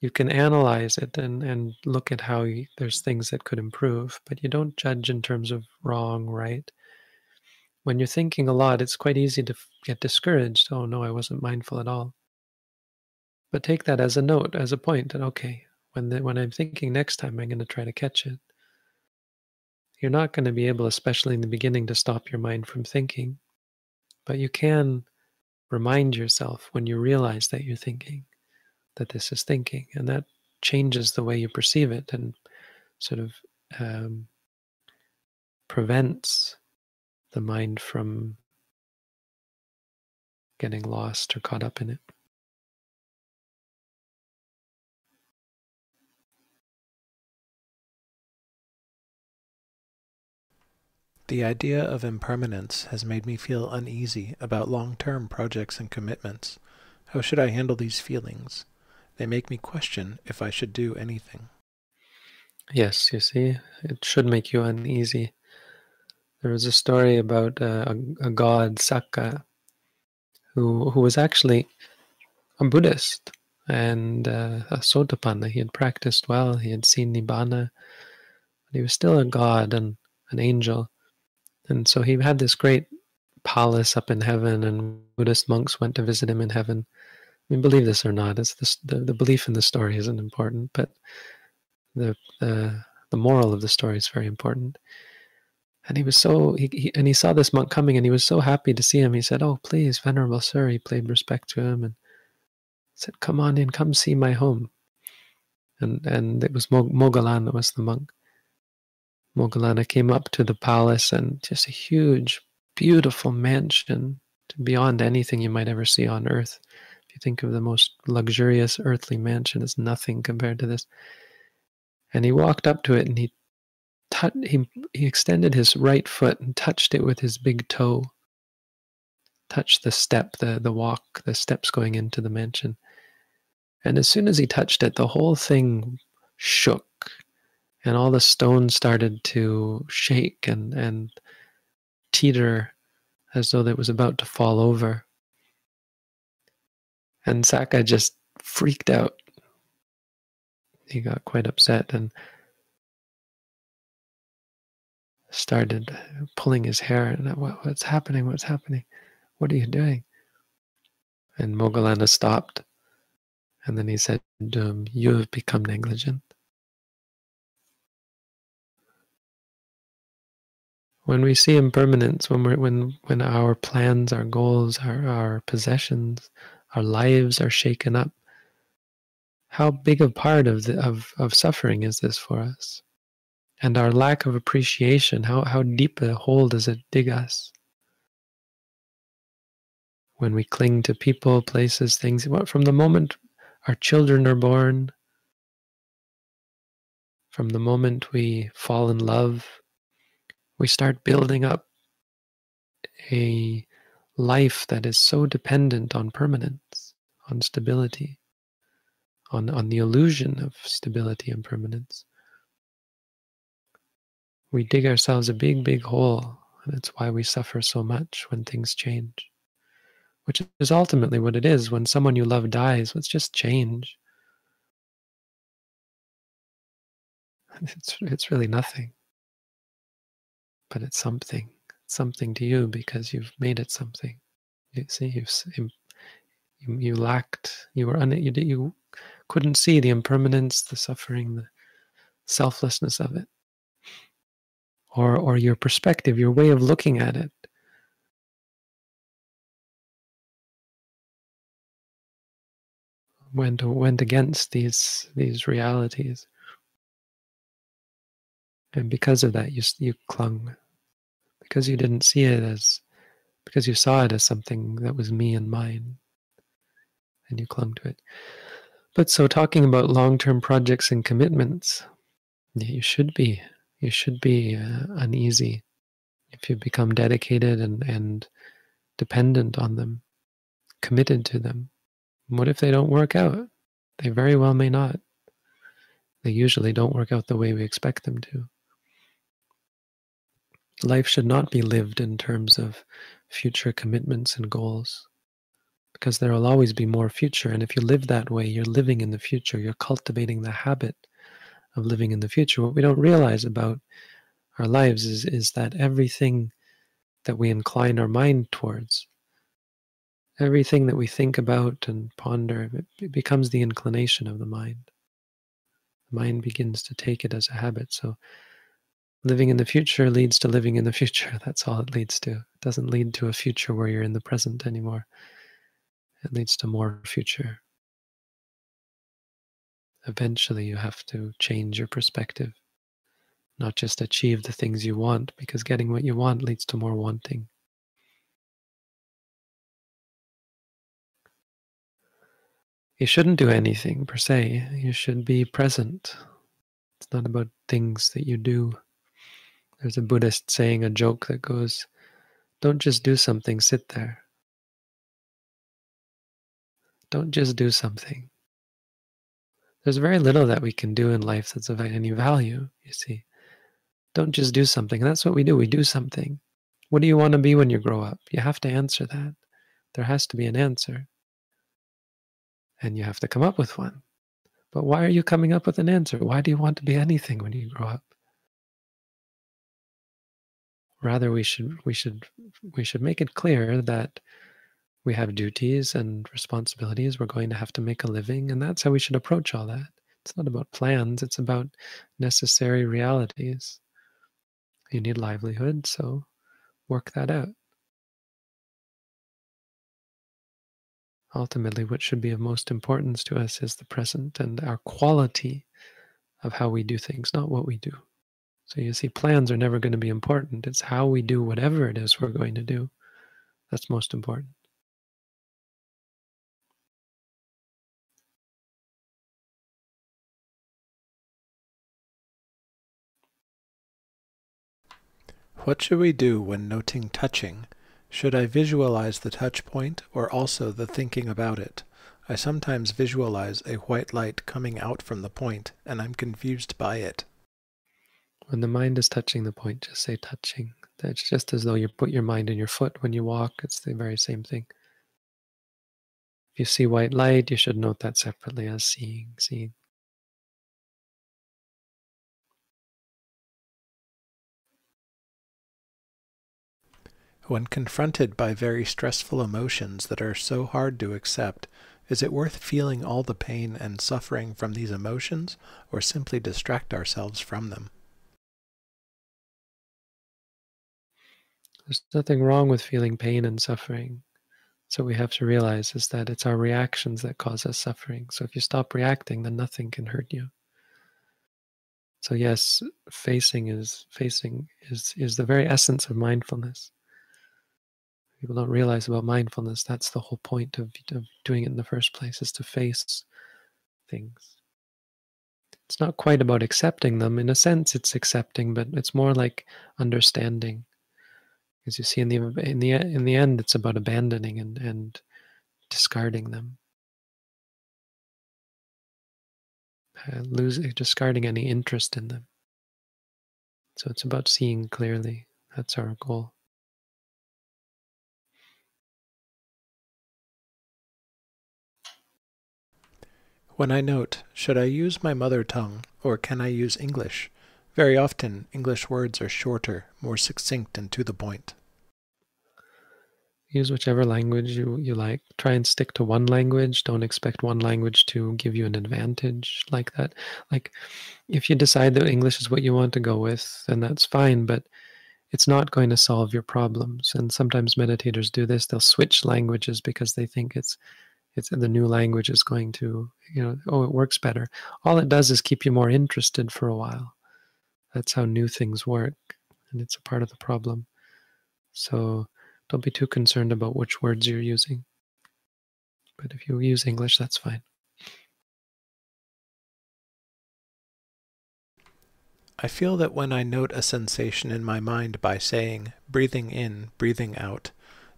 You can analyze it and, and look at how you, there's things that could improve, but you don't judge in terms of wrong, right? When you're thinking a lot, it's quite easy to get discouraged. Oh no, I wasn't mindful at all. But take that as a note, as a point that, okay, when, the, when I'm thinking next time, I'm going to try to catch it. You're not going to be able, especially in the beginning, to stop your mind from thinking, but you can remind yourself when you realize that you're thinking that this is thinking, and that changes the way you perceive it and sort of um, prevents the mind from getting lost or caught up in it. The idea of impermanence has made me feel uneasy about long term projects and commitments. How should I handle these feelings? They make me question if I should do anything. Yes, you see, it should make you uneasy. There was a story about uh, a, a god, Sakka, who, who was actually a Buddhist and uh, a Sotapanna. He had practiced well, he had seen Nibbana, but he was still a god and an angel. And so he had this great palace up in heaven, and Buddhist monks went to visit him in heaven. I mean, believe this or not, it's this, the the belief in the story isn't important, but the the the moral of the story is very important. And he was so he, he, and he saw this monk coming, and he was so happy to see him. He said, "Oh, please, venerable sir," he paid respect to him and said, "Come on in, come see my home." And and it was Moggallana that was the monk. Moggallana came up to the palace and just a huge, beautiful mansion beyond anything you might ever see on earth. If you think of the most luxurious earthly mansion, it's nothing compared to this. And he walked up to it and he he, he extended his right foot and touched it with his big toe. Touched the step, the, the walk, the steps going into the mansion. And as soon as he touched it, the whole thing shook and all the stones started to shake and, and teeter as though it was about to fall over. And Sakka just freaked out. He got quite upset and started pulling his hair. And what, what's happening? What's happening? What are you doing? And Moggallana stopped. And then he said, um, You have become negligent. when we see impermanence, when we when when our plans, our goals, our, our possessions, our lives are shaken up, how big a part of the of, of suffering is this for us? And our lack of appreciation, how, how deep a hole does it dig us? When we cling to people, places, things, from the moment our children are born, from the moment we fall in love, we start building up a life that is so dependent on permanence, on stability, on, on the illusion of stability and permanence. We dig ourselves a big, big hole, and that's why we suffer so much when things change. Which is ultimately what it is when someone you love dies, it's just change. It's, it's really nothing but it's something, it's something to you because you've made it something. You see, you've you, you lacked, you were un, you, you couldn't see the impermanence, the suffering, the selflessness of it, or or your perspective, your way of looking at it. Went went against these these realities. And because of that, you, you clung. Because you didn't see it as, because you saw it as something that was me and mine. And you clung to it. But so, talking about long term projects and commitments, you should be you should be uh, uneasy if you become dedicated and, and dependent on them, committed to them. What if they don't work out? They very well may not. They usually don't work out the way we expect them to. Life should not be lived in terms of future commitments and goals because there will always be more future. And if you live that way, you're living in the future. You're cultivating the habit of living in the future. What we don't realize about our lives is, is that everything that we incline our mind towards, everything that we think about and ponder, it becomes the inclination of the mind. The mind begins to take it as a habit. So living in the future leads to living in the future. That's all it leads to. It doesn't lead to a future where you're in the present anymore. It leads to more future. Eventually, you have to change your perspective, not just achieve the things you want, because getting what you want leads to more wanting. You shouldn't do anything per se. You should be present. It's not about things that you do. There's a Buddhist saying, a joke that goes, Don't just do something, sit there. Don't just do something. There's very little that we can do in life that's of any value, you see. Don't just do something. That's what we do. We do something. What do you want to be when you grow up? You have to answer that. There has to be an answer. And you have to come up with one. But why are you coming up with an answer? Why do you want to be anything when you grow up? Rather, we should we should we should make it clear that we have duties and responsibilities. We're going to have to make a living, and that's how we should approach all that. It's not about plans, it's about necessary realities. You need livelihood, so work that out. Ultimately, what should be of most importance to us is the present and our quality of how we do things, not what we do. So you see, plans are never going to be important. It's how we do whatever it is we're going to do that's most important. What should we do when noting touching? Should I visualize the touch point or also the thinking about it? I sometimes visualize a white light coming out from the point and I'm confused by it. When the mind is touching the point, just say touching. That's just as though you put your mind in your foot when you walk. It's the very same thing. If you see white light, you should note that separately as seeing, seeing. When confronted by very stressful emotions that are so hard to accept, is it worth feeling all the pain and suffering from these emotions, or simply distract ourselves from them? There's nothing wrong with feeling pain and suffering. So we have to realize is that it's our reactions that cause us suffering. So if you stop reacting, then nothing can hurt you. So yes, facing is facing is is the very essence of mindfulness people don't realize about mindfulness that's the whole point of, of doing it in the first place is to face things. It's not quite about accepting them. In a sense it's accepting but it's more like understanding. As you see in the in the in the end it's about abandoning and and discarding them. Uh, losing discarding any interest in them. So it's about seeing clearly. That's our goal When I note, should I use my mother tongue or can I use English? Very often, English words are shorter, more succinct, and to the point. Use whichever language you, you like. Try and stick to one language. Don't expect one language to give you an advantage like that. Like, if you decide that English is what you want to go with, then that's fine, but it's not going to solve your problems. And sometimes meditators do this. They'll switch languages because they think it's it's the new language is going to you know oh it works better. All it does is keep you more interested for a while. That's how new things work and it's a part of the problem. So don't be too concerned about which words you're using. But if you use english that's fine. I feel that when I note a sensation in my mind by saying, breathing in, breathing out,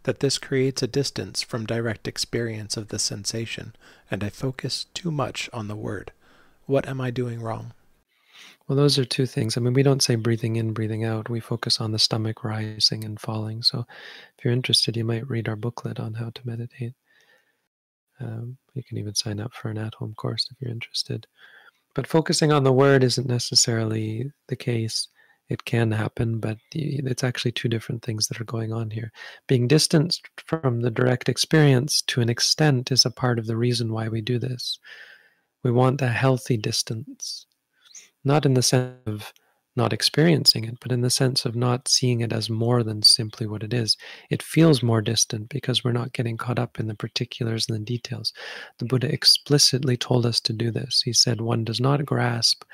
that this creates a distance from direct experience of the sensation, and I focus too much on the word. What am I doing wrong? Well, those are two things. I mean, we don't say breathing in, breathing out. We focus on the stomach rising and falling. So if you're interested, you might read our booklet on how to meditate. Um, you can even sign up for an at home course if you're interested. But focusing on the word isn't necessarily the case. It can happen, but it's actually two different things that are going on here. Being distanced from the direct experience to an extent is a part of the reason why we do this. We want a healthy distance not in the sense of not experiencing it, but in the sense of not seeing it as more than simply what it is. It feels more distant because we're not getting caught up in the particulars and the details. The Buddha explicitly told us to do this. He said, one does not grasp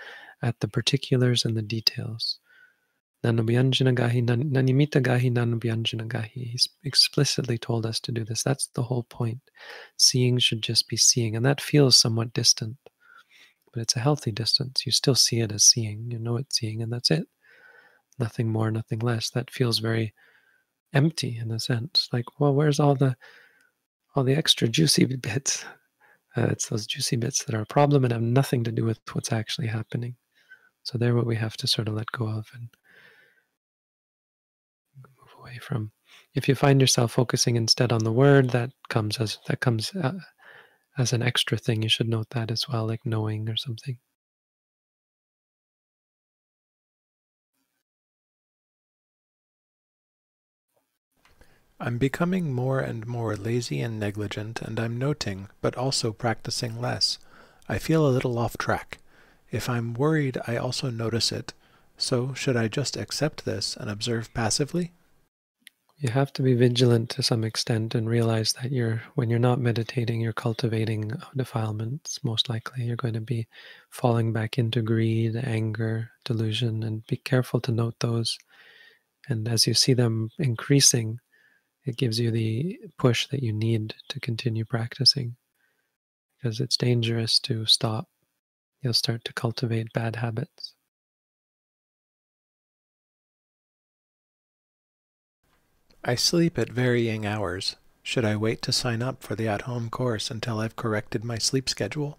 at the particulars and the details. He explicitly told us to do this. That's the whole point. Seeing should just be seeing, and that feels somewhat distant but it's a healthy distance. You still see it as seeing, you know it's seeing, and that's it. Nothing more, nothing less. That feels very empty in a sense. Like, well, where's all the all the extra juicy bits? Uh, it's those juicy bits that are a problem and have nothing to do with what's actually happening. So they're what we have to sort of let go of and away from. If you find yourself focusing instead on the word, that comes as that comes uh, as an extra thing, you should note that as well, like knowing or something. I'm becoming more and more lazy and negligent, and I'm noting, but also practicing less. I feel a little off track. If I'm worried, I also notice it. So, should I just accept this and observe passively? You have to be vigilant to some extent and realize that you're when you're not meditating you're cultivating defilements most likely. You're going to be falling back into greed anger delusion and be careful to note those. And as you see them increasing it gives you the push that you need to continue practicing. Because it's dangerous to stop. You'll start to cultivate bad habits I sleep at varying hours. Should I wait to sign up for the at home course until I've corrected my sleep schedule?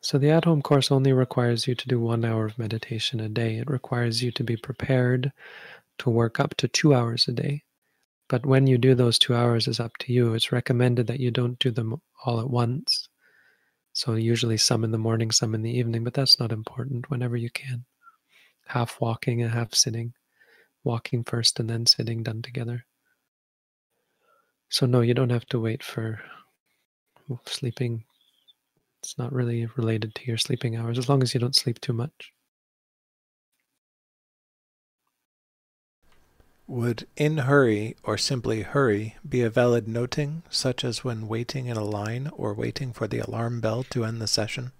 So, the at home course only requires you to do one hour of meditation a day. It requires you to be prepared to work up to two hours a day. But when you do those two hours is up to you. It's recommended that you don't do them all at once. So, usually some in the morning, some in the evening, but that's not important whenever you can. Half walking and half sitting walking first and then sitting done together. So, no, you don't have to wait for sleeping. It's not really related to your sleeping hours as long as you don't sleep too much. Would in hurry or simply hurry be a valid noting, such as when waiting in a line or waiting for the alarm bell to end the session?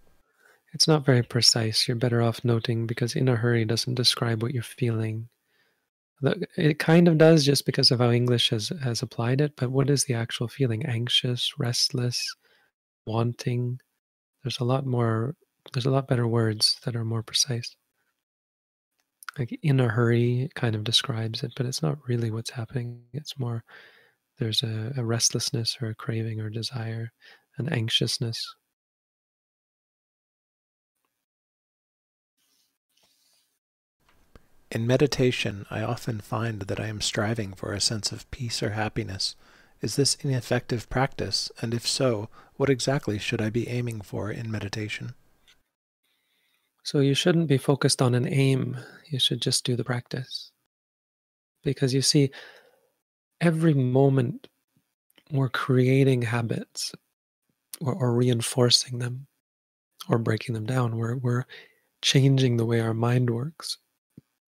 It's not very precise. You're better off noting because in a hurry doesn't describe what you're feeling. It kind of does just because of how English has, has applied it, but what is the actual feeling? Anxious, restless, wanting? There's a lot more, there's a lot better words that are more precise. Like in a hurry kind of describes it, but it's not really what's happening. It's more there's a, a restlessness or a craving or desire, an anxiousness. In meditation, I often find that I am striving for a sense of peace or happiness. Is this an effective practice? And if so, what exactly should I be aiming for in meditation? So you shouldn't be focused on an aim. You should just do the practice. Because you see, every moment we're creating habits or, or reinforcing them or breaking them down. We're, we're changing the way our mind works.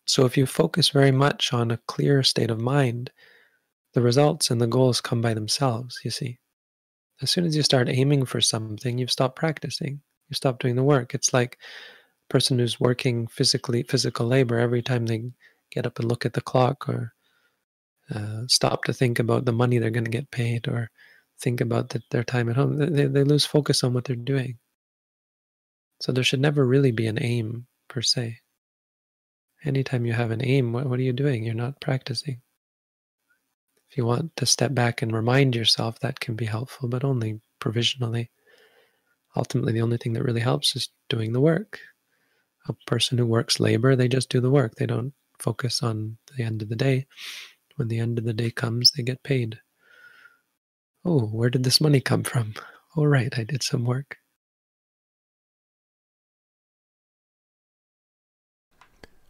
So if you focus very much on a clear state of mind, the results and the goals come by themselves, you see. As soon as you start aiming for something, you've stopped practicing. You stop doing the work. It's like a person who's working physically physical labor every time they get up and look at the clock or uh, stop to think about the money they're going to get paid or think about the, their time at home. They, they lose focus on what they're doing. So there should never really be an aim per se. Anytime you have an aim, what, what are you doing? You're not practicing. If you want to step back and remind yourself, that can be helpful, but only provisionally. Ultimately, the only thing that really helps is doing the work. A person who works labor, they just do the work. They don't focus on the end of the day. When the end of the day comes, they get paid. Oh, where did this money come from? Oh, right, I did some work.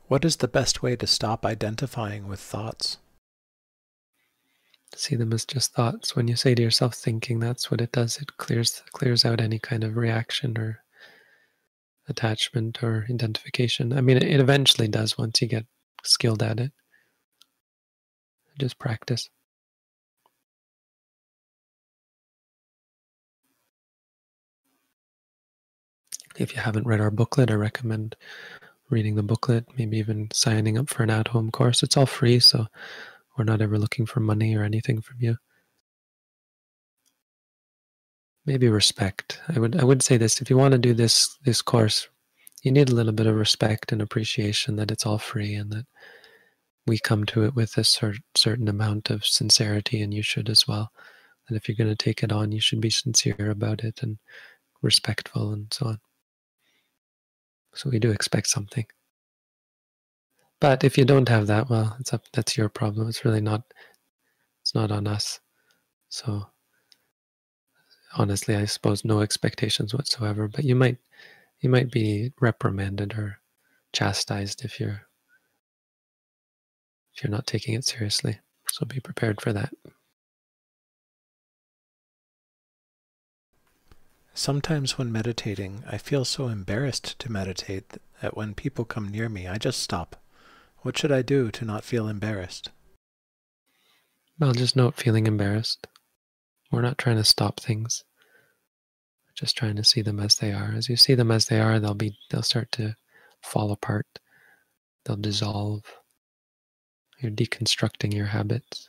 What is the best way to stop identifying with thoughts? See them as just thoughts. When you say to yourself thinking, that's what it does. It clears clears out any kind of reaction or attachment or identification. I mean, it eventually does once you get skilled at it. Just practice. If you haven't read our booklet, I recommend reading the booklet, maybe even signing up for an at home course. It's all free, so we're not ever looking for money or anything from you. Maybe respect. I would I would say this if you want to do this this course, you need a little bit of respect and appreciation that it's all free and that we come to it with a cer- certain amount of sincerity and you should as well. And if you're going to take it on, you should be sincere about it and respectful and so on. So we do expect something. But if you don't have that, well, it's up. That's your problem. It's really not. It's not on us. So honestly, I suppose no expectations whatsoever. But you might, you might be reprimanded or chastised if you're if you're not taking it seriously. So be prepared for that. Sometimes when meditating, I feel so embarrassed to meditate that when people come near me, I just stop. What should I do to not feel embarrassed? Well, just note feeling embarrassed. We're not trying to stop things. We're just trying to see them as they are. As you see them as they are, they'll be they'll start to fall apart. They'll dissolve. You're deconstructing your habits.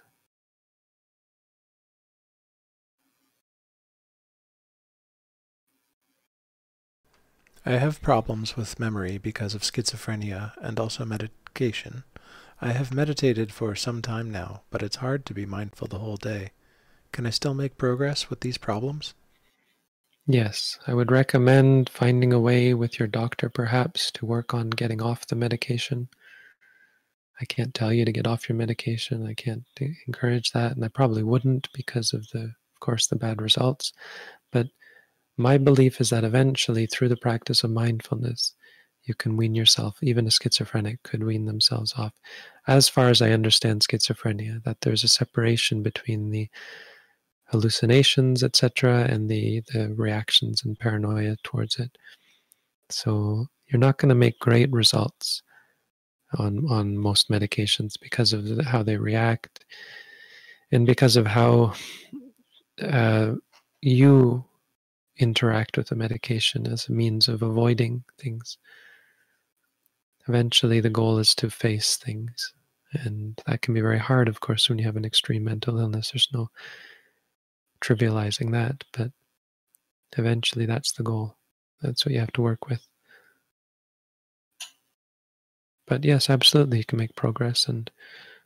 I have problems with memory because of schizophrenia and also medication. I have meditated for some time now, but it's hard to be mindful the whole day. Can I still make progress with these problems? Yes, I would recommend finding a way with your doctor perhaps to work on getting off the medication. I can't tell you to get off your medication. I can't encourage that, and I probably wouldn't because of the, of course, the bad results. But my belief is that eventually, through the practice of mindfulness, you can wean yourself. Even a schizophrenic could wean themselves off. As far as I understand schizophrenia, that there's a separation between the hallucinations, etc., and the, the reactions and paranoia towards it. So you're not going to make great results on on most medications because of the, how they react and because of how uh, you interact with the medication as a means of avoiding things. Eventually, the goal is to face things. And that can be very hard, of course, when you have an extreme mental illness. There's no trivializing that, but eventually that's the goal. That's what you have to work with. But yes, absolutely, you can make progress and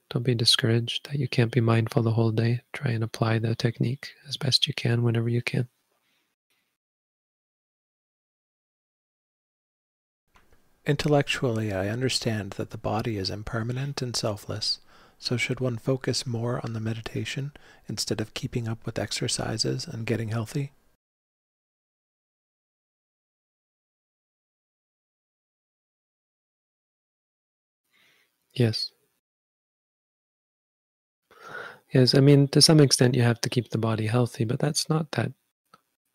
don't be discouraged that you can't be mindful the whole day. Try and apply the technique as best you can whenever you can. Intellectually, I understand that the body is impermanent and selfless, so should one focus more on the meditation instead of keeping up with exercises and getting healthy? Yes. Yes, I mean, to some extent, you have to keep the body healthy, but that's not that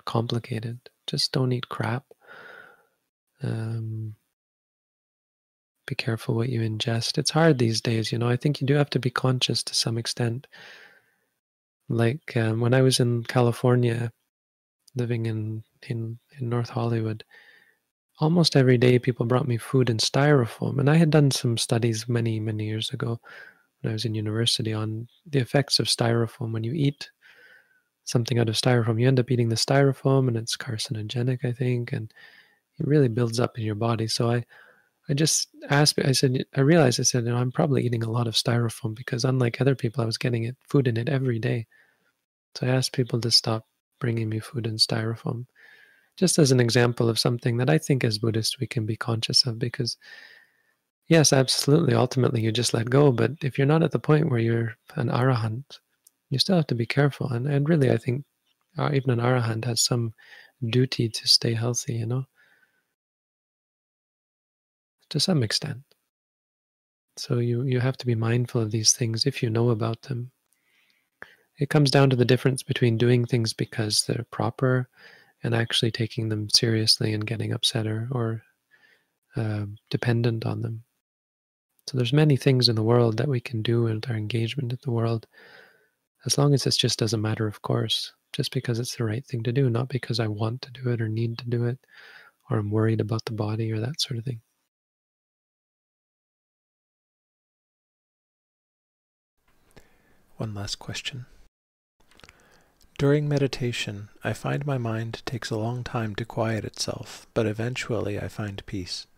complicated. Just don't eat crap. Um, be careful what you ingest. It's hard these days, you know. I think you do have to be conscious to some extent. Like um, when I was in California, living in, in in North Hollywood, almost every day people brought me food in styrofoam, and I had done some studies many many years ago when I was in university on the effects of styrofoam. When you eat something out of styrofoam, you end up eating the styrofoam, and it's carcinogenic, I think, and it really builds up in your body. So I I just asked, I said, I realized, I said, you know, I'm probably eating a lot of styrofoam because unlike other people, I was getting it food in it every day. So I asked people to stop bringing me food in styrofoam, just as an example of something that I think as Buddhists we can be conscious of because, yes, absolutely, ultimately you just let go. But if you're not at the point where you're an arahant, you still have to be careful. And, and really, I think uh, even an arahant has some duty to stay healthy, you know? To some extent. So you, you have to be mindful of these things if you know about them. It comes down to the difference between doing things because they're proper and actually taking them seriously and getting upset or, or uh, dependent on them. So there's many things in the world that we can do in our engagement in the world, as long as it's just as a matter of course, just because it's the right thing to do, not because I want to do it or need to do it, or I'm worried about the body or that sort of thing. One last question. During meditation, I find my mind takes a long time to quiet itself, but eventually I find peace.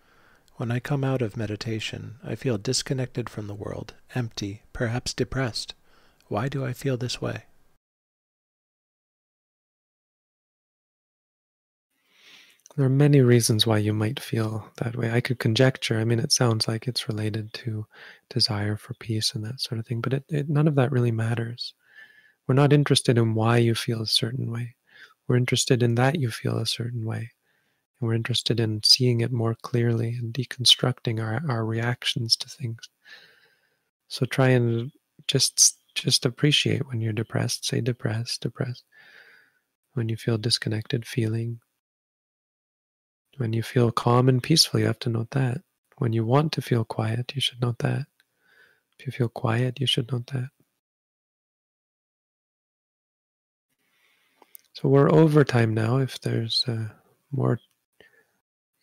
When I come out of meditation, I feel disconnected from the world, empty, perhaps depressed. Why do I feel this way? There are many reasons why you might feel that way. I could conjecture. I mean, it sounds like it's related to desire for peace and that sort of thing, but it, it, none of that really matters. We're not interested in why you feel a certain way. We're interested in that you feel a certain way. And we're interested in seeing it more clearly and deconstructing our, our reactions to things. So try and just just appreciate when you're depressed. Say depressed, depressed. When you feel disconnected, feeling, when you feel calm and peaceful, you have to note that. When you want to feel quiet, you should note that. If you feel quiet, you should note that. So we're over time now. If there's uh, more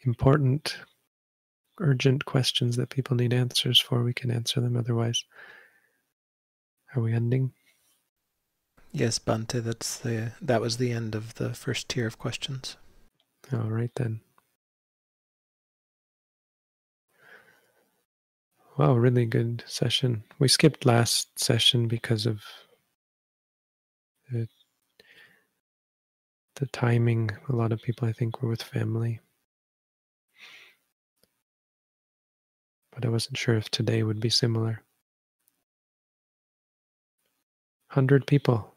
important, urgent questions that people need answers for, we can answer them. Otherwise, are we ending? Yes, Bhante, that's the that was the end of the first tier of questions. All right then. Wow, really good session. We skipped last session because of the, the timing. A lot of people, I think, were with family. But I wasn't sure if today would be similar. 100 people,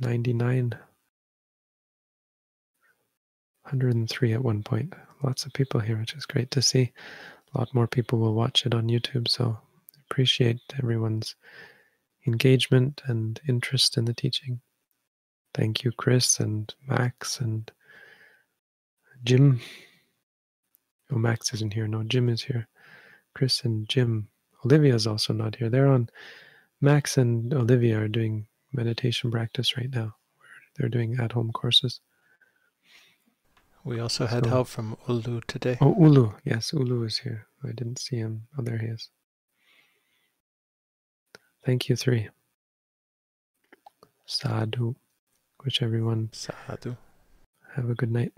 99, 103 at one point. Lots of people here, which is great to see a lot more people will watch it on YouTube. So appreciate everyone's engagement and interest in the teaching. Thank you, Chris and Max and Jim. Oh, Max isn't here. No, Jim is here. Chris and Jim. Olivia is also not here. They're on. Max and Olivia are doing meditation practice right now. They're doing at home courses. We also had so, help from Ulu today. Oh, Ulu. Yes, Ulu is here. I didn't see him. Oh, there he is. Thank you, three. Sadhu. Wish everyone Sadhu. Have a good night.